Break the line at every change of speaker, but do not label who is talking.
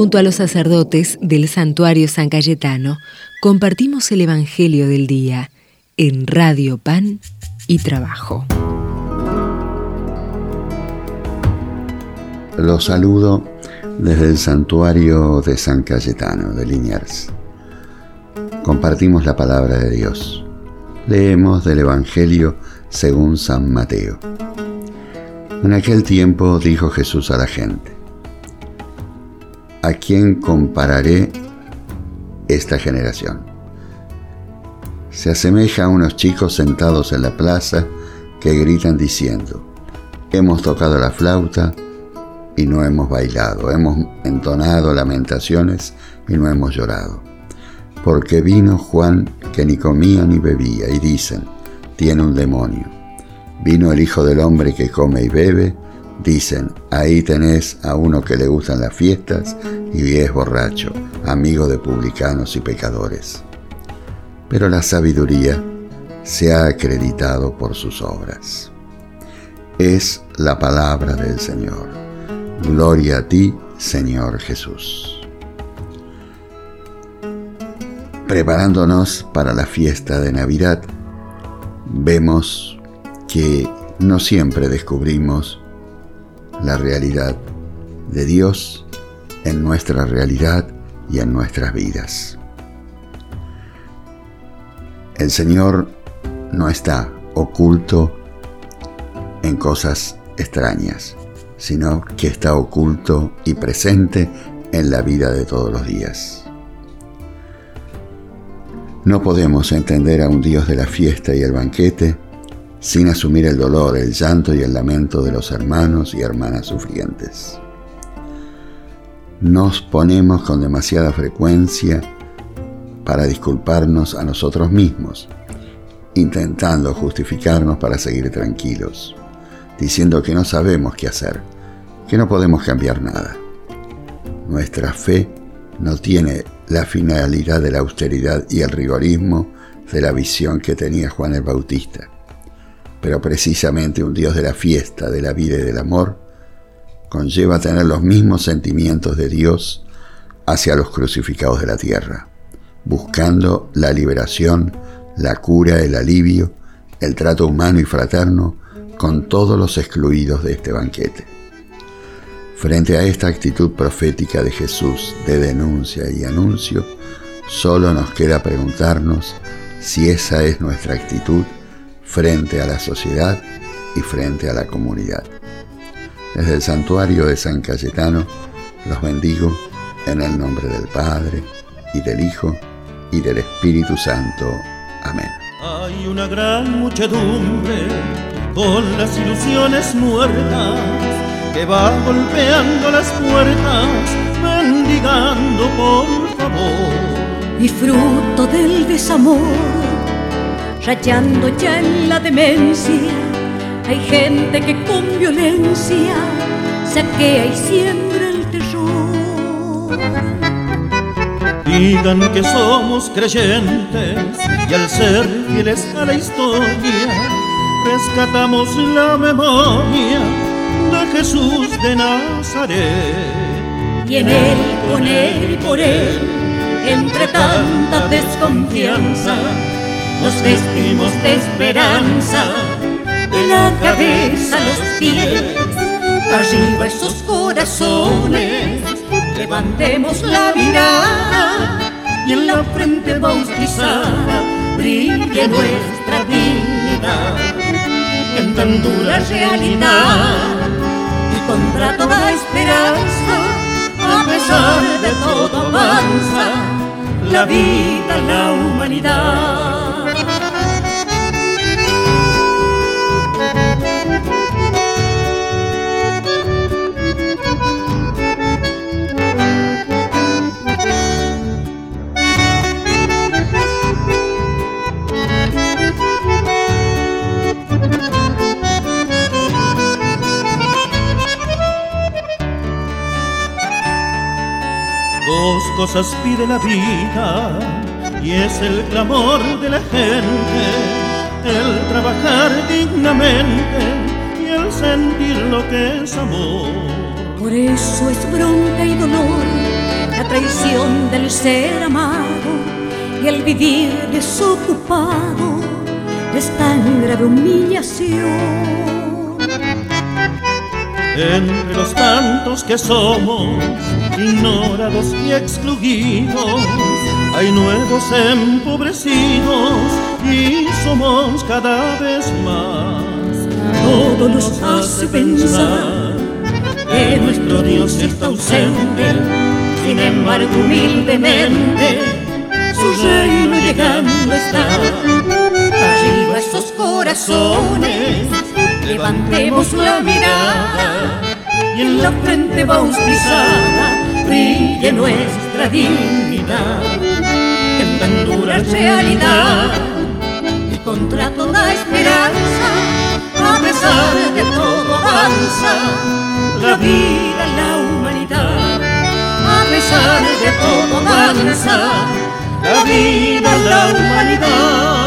Junto a los sacerdotes del santuario San Cayetano, compartimos el Evangelio del Día en Radio Pan y Trabajo.
Los saludo desde el santuario de San Cayetano de Liniers. Compartimos la palabra de Dios. Leemos del Evangelio según San Mateo. En aquel tiempo dijo Jesús a la gente, ¿a quién compararé esta generación? Se asemeja a unos chicos sentados en la plaza que gritan diciendo, hemos tocado la flauta y no hemos bailado, hemos entonado lamentaciones y no hemos llorado. Porque vino Juan que ni comía ni bebía y dicen, tiene un demonio. Vino el Hijo del Hombre que come y bebe, dicen, ahí tenés a uno que le gustan las fiestas y es borracho, amigo de publicanos y pecadores. Pero la sabiduría se ha acreditado por sus obras. Es la palabra del Señor. Gloria a ti, Señor Jesús. Preparándonos para la fiesta de Navidad, vemos que no siempre descubrimos la realidad de Dios en nuestra realidad y en nuestras vidas. El Señor no está oculto en cosas extrañas sino que está oculto y presente en la vida de todos los días. No podemos entender a un Dios de la fiesta y el banquete sin asumir el dolor, el llanto y el lamento de los hermanos y hermanas sufrientes. Nos ponemos con demasiada frecuencia para disculparnos a nosotros mismos, intentando justificarnos para seguir tranquilos diciendo que no sabemos qué hacer, que no podemos cambiar nada. Nuestra fe no tiene la finalidad de la austeridad y el rigorismo de la visión que tenía Juan el Bautista, pero precisamente un Dios de la fiesta, de la vida y del amor, conlleva tener los mismos sentimientos de Dios hacia los crucificados de la tierra, buscando la liberación, la cura, el alivio, el trato humano y fraterno con todos los excluidos de este banquete. Frente a esta actitud profética de Jesús de denuncia y anuncio, solo nos queda preguntarnos si esa es nuestra actitud frente a la sociedad y frente a la comunidad. Desde el santuario de San Cayetano los bendigo en el nombre del Padre y del Hijo y del Espíritu Santo. Amén.
Hay una gran muchedumbre con las ilusiones muertas que va golpeando las puertas, mendigando por favor.
Y fruto del desamor, rayando ya en la demencia, hay gente que con violencia saquea y siembra el terror.
Digan que somos creyentes y al ser fieles a la historia, rescatamos la memoria de Jesús de Nazaret.
Y en él, con él y por él, entre tanta desconfianza, nos vestimos de esperanza, de la cabeza a los pies, arriba esos corazones, levantemos la mirada y en la frente bautizada brille nuestra vida en tan dura realidad y contra toda esperanza, a pesar de todo avanza la vida, la humanidad.
Cosas pide la vida y es el clamor de la gente, el trabajar dignamente y el sentir lo que es amor.
Por eso es bronca y dolor la traición del ser amado y el vivir desocupado es tan grave humillación.
Entre los tantos que somos, ignorados y excluidos, hay nuevos empobrecidos y somos cada vez más.
Todo nos hace pensar que nuestro Dios está ausente, sin embargo humildemente su reino llegando está. Arriba esos corazones, levantemos la mirada y en la frente bautizada brille nuestra dignidad. En tan dura realidad y contra toda esperanza, a pesar de todo avanza la vida, la humanidad. A pesar de todo avanza la vida, la humanidad.